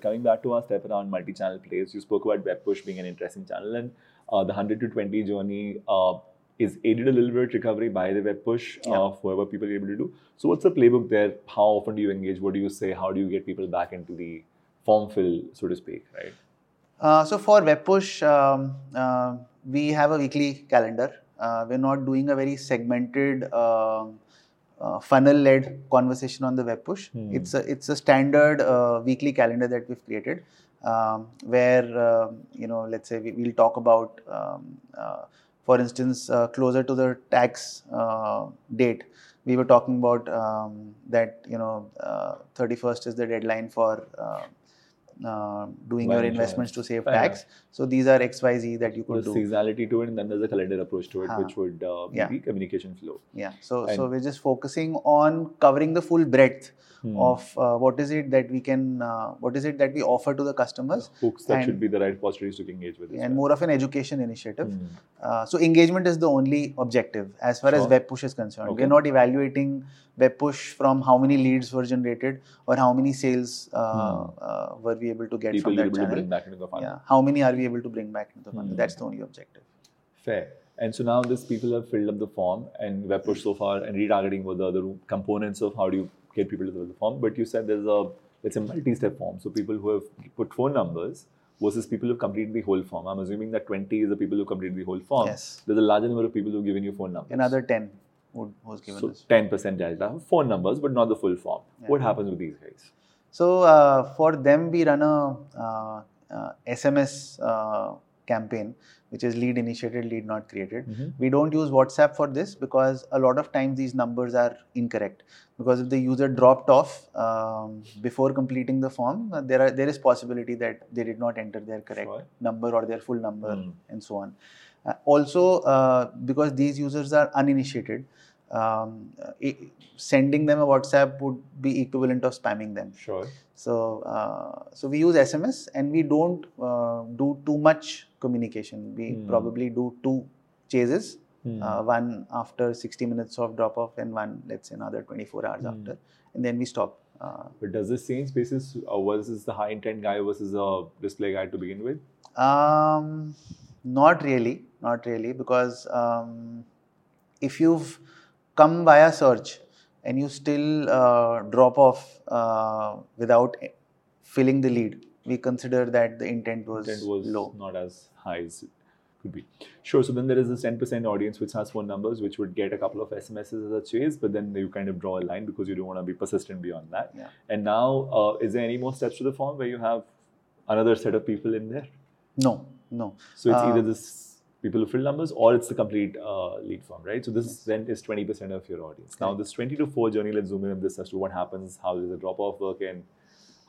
Coming back to our step around multi-channel plays, you spoke about web push being an interesting channel, and uh, the 100 to 20 journey uh, is aided a little bit recovery by the web push uh, Yeah. for what people are able to do. So, what's the playbook there? How often do you engage? What do you say? How do you get people back into the form fill, so to speak, right? Uh, so for web push, um, uh, we have a weekly calendar. Uh, we're not doing a very segmented um uh, funnel-led conversation on the web push. Hmm. It's a it's a standard uh, weekly calendar that we've created, um, where um, you know, let's say we, we'll talk about, um, uh, for instance, uh, closer to the tax uh, date, we were talking about um, that you know, uh, 31st is the deadline for. Uh, doing your insurance. investments to save tax. So these are X, Y, Z that you could There's do. seasonality to it, and then there's a calendar approach to it, Huh. which would uh, be Yeah. communication flow. Yeah. So And- so we're just focusing on covering the full breadth Hmm. of uh, what is it that we can, uh, what is it that we offer to the customers, hooks that and- should be the right repositories to engage with. and well. more of an education initiative. Hmm. Uh, so engagement is the only objective as far as web push is concerned. Okay. We're not evaluating web push from how many leads were generated or how many sales uh, Hmm. uh, were we able to get People from that able to channel. bring back into the funnel. Yeah. How many are we able to bring back into the funnel? Hmm. That's the only objective. Fair. And so now these people have filled up the form and web push so far and retargeting were the other components of how do you get people to fill the form. But you said there's a it's a multi-step form. So people who have put phone numbers versus people who have completed the whole form. I'm assuming that 20 is the people who completed the whole form. Yes. There's a larger number of people who've given you phone numbers. Another 10 would, was given so this. 10% delta. Phone numbers, but not the full form. Yeah. What happens with these guys? So uh, for them, we run a uh, uh, SMS uh, campaign, which is lead initiated, lead not created. Mhm. We don't use WhatsApp for this because a lot of times these numbers are incorrect. Because if the user dropped off um, before completing the form, uh, there are there is possibility that they did not enter their correct Sure. number or their full number Hmm. and so on. Uh, also, uh, because these users are uninitiated, um, uh, sending them a WhatsApp would be equivalent of spamming them. Sure. So, uh, so we use SMS and we don't uh, do too much communication. We Hmm. probably do two chases, Hmm. uh, one after 60 minutes of drop off and one, let's say, another 24 hours Hmm. after, and then we stop. Uh, But does this change basis uh, versus the high intent guy versus a display guy to begin with? Um, not really, not really, because um, if you've come via search and you still uh, drop off uh, without filling the lead, we consider that the intent was, Intent was low. not as high as it could be. Sure. So then there is this 10% audience which has phone numbers, which would get a couple of SMSs as a chase, but then you kind of draw a line because you don't want to be persistent beyond that. Yeah. And now, uh, is there any more steps to the form where you have another set of people in there? No, no. So it's Uh, either this people who fill numbers or it's the complete uh, lead form, right? So this then is 20% of your audience. Now this 20 to 4 journey, let's zoom in on this as to what happens, how does the drop off work, and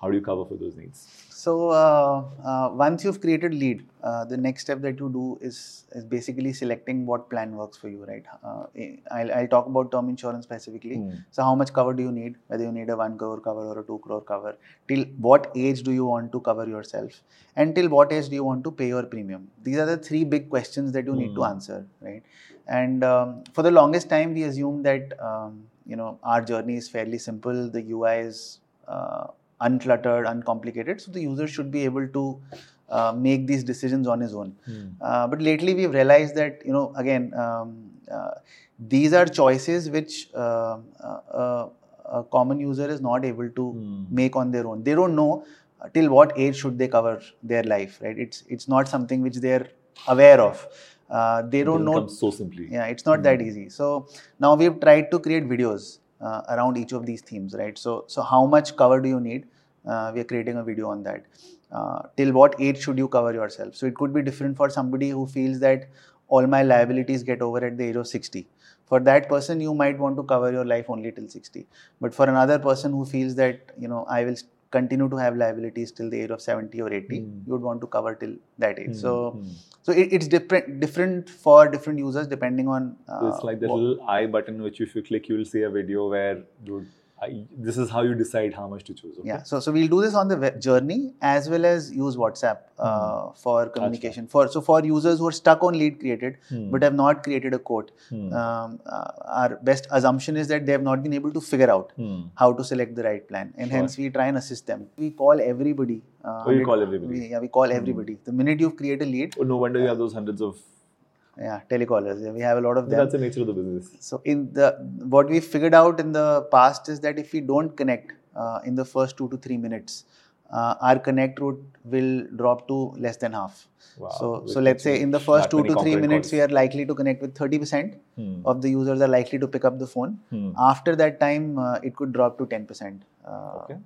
how do you cover for those needs? So uh, uh, once you've created lead, uh, the next step that you do is is basically selecting what plan works for you, right? Uh, I'll, I'll talk about term insurance specifically. Hmm. So how much cover do you need? Whether you need a one crore cover or a two crore cover? Till what age do you want to cover yourself? And till what age do you want to pay your premium? These are the three big questions that you need to Hmm. answer, right? And um, for the longest time, we assumed that um, you know our journey is fairly simple. The UI is uh, uncluttered, uncomplicated, so the user should be able to uh, make these decisions on his own. Hmm. Uh, but lately we've realized that you know again um, uh, these are choices which uh, uh, uh, a common user is not able to Hmm. make on their own. They don't know till what age should they cover their life, right? It's it's not something which they're aware of. Uh, they don't know so simply. yeah it's not that easy so now we've tried to create videos uh, around each of these themes right? So so how much cover do you need? Uh, we are creating a video on that. Uh, till what age should you cover yourself? So it could be different for somebody who feels that all my liabilities get over at the age of 60 for that person you might want to cover your life only till 60 but for another person who feels that you know i will continue to have liabilities till the age of 70 or 80 Hmm. you would want to cover till that age Hmm. so Hmm. so it, it's different different for different users depending on. Uh, So it's like that what- little I button which if you click, you'll see a video where dude, this is how you decide how much to choose. Okay? Yeah, so so we'll do this on the journey as well as use WhatsApp uh, for communication. For so for users who are stuck on lead created Hmm. but have not created a quote, Hmm. um, uh, our best assumption is that they have not been able to figure out Hmm. how to select the right plan, and Sure. hence we try and assist them. We call everybody. Uh, Oh, you call everybody. We, yeah, we call Hmm. everybody. The minute you create a lead, Oh, no wonder you have those hundreds of. Yeah, telecallers. Yeah, we have a lot of them. That's the nature of the business. So in the what we figured out in the past is that if we don't connect uh, in the first two to three minutes, uh, our connect route will drop to less than half. Wow. So so let's say in the first two to three minutes calls. we are likely to connect with 30% Hmm. of the users are likely to pick up the phone. Hmm. After that time, uh, it could drop to 10%. Uh, Okay.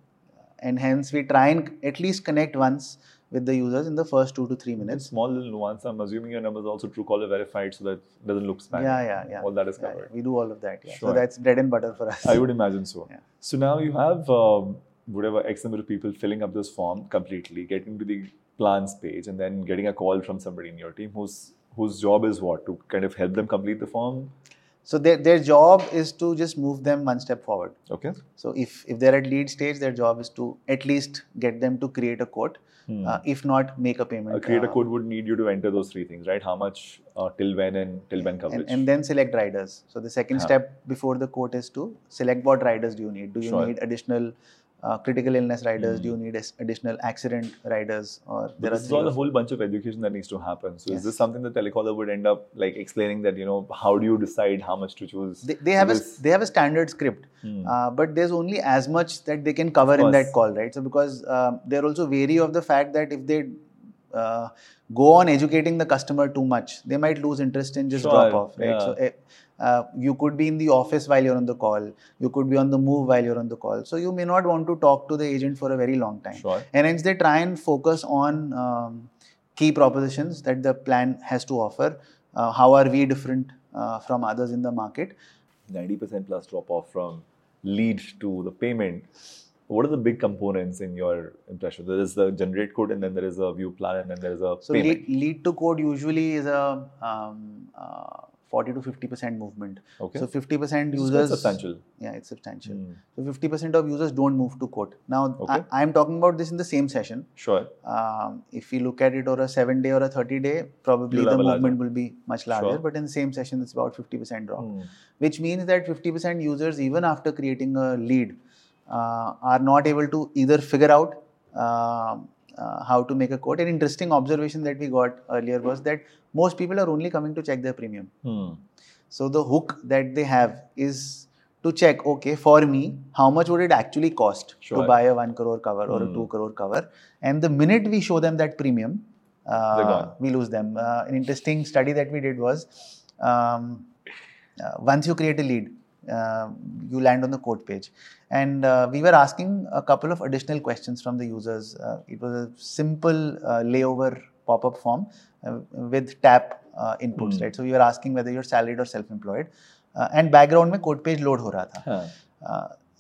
And hence we try and at least connect once with the users in the first two to three minutes. small little nuance. I'm assuming your number is also Truecaller verified, so that it doesn't look spam. Yeah, yeah, yeah. All that is Yeah, covered. we do all of that. Yeah. Sure. So that's bread and butter for us. I would imagine so. Yeah. So now you have um, whatever X number of people filling up this form completely, getting to the plans page, and then getting a call from somebody in your team whose whose job is what to kind of help them complete the form. So their, their job is to just move them one step forward. Okay. So if, if they're at lead stage, their job is to at least get them to create a quote, Hmm. uh, if not make a payment. Create a creator uh, quote would need you to enter those three things, right? How much, uh, till when, and till when coverage. and, and then select riders. So the second step before the quote is to select what riders do you need. Do you Sure. need additional uh, critical illness riders? Hmm. Do you need additional accident riders? Or there are this is all a whole bunch of education that needs to happen. So Yes. is this something that telecaller would end up like explaining that you know how do you decide how much to choose? they, they have a they have a standard script Hmm. uh, but there's only as much that they can cover in that call right so because um, they're also wary of the fact that if they uh, go on educating the customer too much. They might lose interest and just Sure, drop off right? yeah. so eh, uh, you could be in the office while you're on the call. You could be on the move while you're on the call. So you may not want to talk to the agent for a very long time. Sure. and hence they try and focus on um, key propositions that the plan has to offer. Uh, how are we different uh, from others in the market? 90% plus drop off from lead to the payment. What are the big components in your impression? There is the generate quote, and then there is a view plan, and then there is a So lead, lead to quote usually is a um, uh, 40 to 50 percent movement. Okay. So 50 percent users substantial. Yeah, it's substantial. Hmm. So 50 percent of users don't move to quote. Now Okay. I, am talking about this in the same session. Sure. Um, if we look at it over a seven day or a 30 day, probably You'll the larger. movement will be much larger. Sure. But in the same session, it's about 50 percent drop, Hmm. which means that 50 percent users, even after creating a lead, are not able to either figure out um, uh, how to make a quote. An interesting observation that we got earlier was that most people are only coming to check their premium. Hmm. So the hook that they have is to check, okay, for me, how much would it actually cost Sure. to buy a 1 crore cover or a Hmm. 2 crore cover? And the minute we show them that premium, uh, we lose them. Uh, an interesting study that we did was um, uh, once you create a lead, uh, you land on the quote page. And uh, we were asking a couple of additional questions from the users. Uh, it was a simple uh, layover pop-up form uh, with tap uh, inputs, mm. right? So we were asking whether you're salaried or self-employed. and background में quote page load हो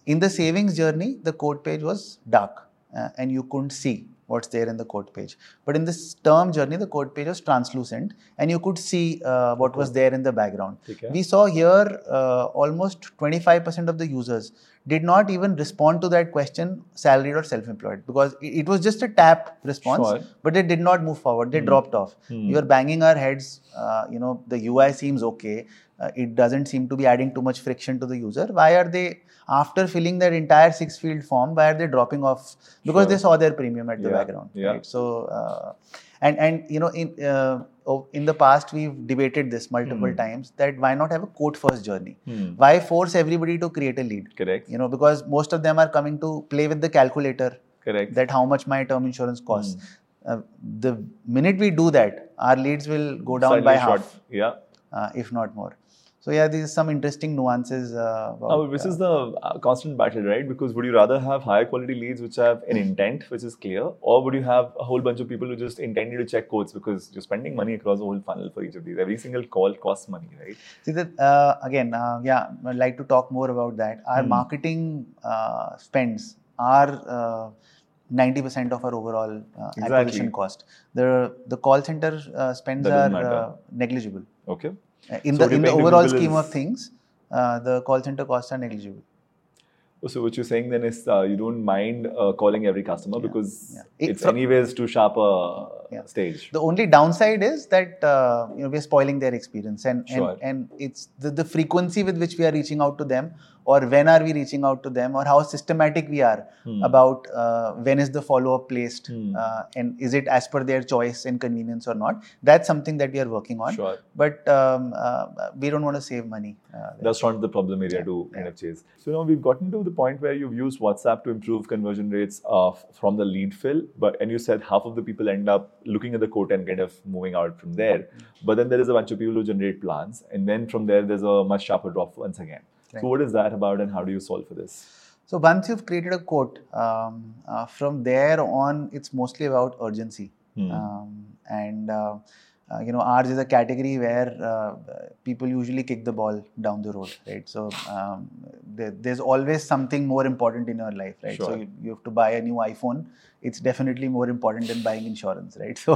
in the savings journey, the quote page was dark and you couldn't see what's there in the quote page. But in this term journey, the quote page was translucent and you could see uh, what was there in the background. We saw here uh, almost 25% of the users did not even respond to that question salaried or self employed because it, was just a tap response, Sure. but they did not move forward, they Hmm. dropped off. Hmm. We were banging our heads, uh, you know, the UI seems okay. Uh, it doesn't seem to be adding too much friction to the user. Why are they, after filling their entire six field form, why are they dropping off? Because Sure. they saw their premium at the background. yeah. Right? So, uh, and and you know, in uh, in the past we've debated this multiple Hmm. times that why not have a quote first journey? Hmm. Why force everybody to create a lead? Correct. You know, because most of them are coming to play with the calculator Correct. that how much my term insurance costs. Hmm. Uh, the minute we do that, our leads will go down Slightly by short. half, Yeah. uh, if not more. So yeah, these are some interesting nuances. Uh, about, Uh, which is the uh, constant battle, right? Because would you rather have higher quality leads which have an intent which is clear, or would you have a whole bunch of people who just intended to check quotes because you're spending money across the whole funnel for each of these? Every single call costs money, right? See that uh, again, uh, yeah, I'd like to talk more about that. Our Hmm. marketing uh, spends are uh, 90% of our overall uh, Exactly. acquisition cost. The the call center uh, spends are uh, negligible. Okay. In So the in the overall scheme is- of things, uh, the call center costs are negligible. So what you're saying then is uh, you don't mind uh, calling every customer Yeah, because yeah. It- it's from- anyways too sharp a Yeah. stage. The only downside is that uh, you know we're spoiling their experience, and Sure. and, and it's the, the frequency with which we are reaching out to them, or when are we reaching out to them, or how systematic we are Hmm. about uh, when is the follow up placed, Hmm. uh, and is it as per their choice and convenience or not. That's something that we are working on. Sure. But um, uh, we don't want to save money. Uh. That's not the problem area Yeah, to yeah. kind of chase. So now we've gotten to the point where you've used WhatsApp to improve conversion rates uh, from the lead fill, but and you said half of the people end up looking at the quote and kind of moving out from there. But then there is a bunch of people who generate plans, and then from there there's a much sharper drop once again. So what is that about, and how do you solve for this? So once you've created a quote, um, uh, from there on, it's mostly about urgency. Hmm. Um, and uh, uh, you know, ours is a category where uh, people usually kick the ball down the road, right? So um, there, there's always something more important in your life, right? So you, you have to buy a new iPhone. It's definitely more important than buying insurance, right? So,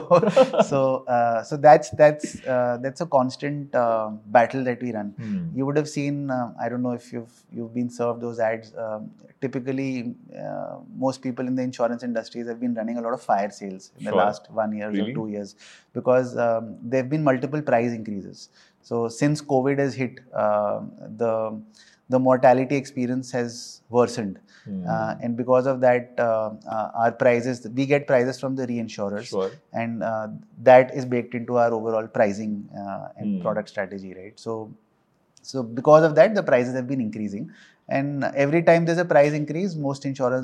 so, uh, so that's that's uh, that's a constant uh, battle that we run Hmm. you would have seen um, i don't know if you've you've been served those ads um, typically uh, most people in the insurance industries have been running a lot of fire sales in the last one year Really? or two years because um, there have been multiple price increases so since covid has hit um the the mortality experience has worsened Hmm. uh, and because of that uh, uh, our prices we get prices from the reinsurers Sure. and uh, that is baked into our overall pricing uh, and Hmm. product strategy right so so because of that the prices have been increasing and every time there's a price increase most insurance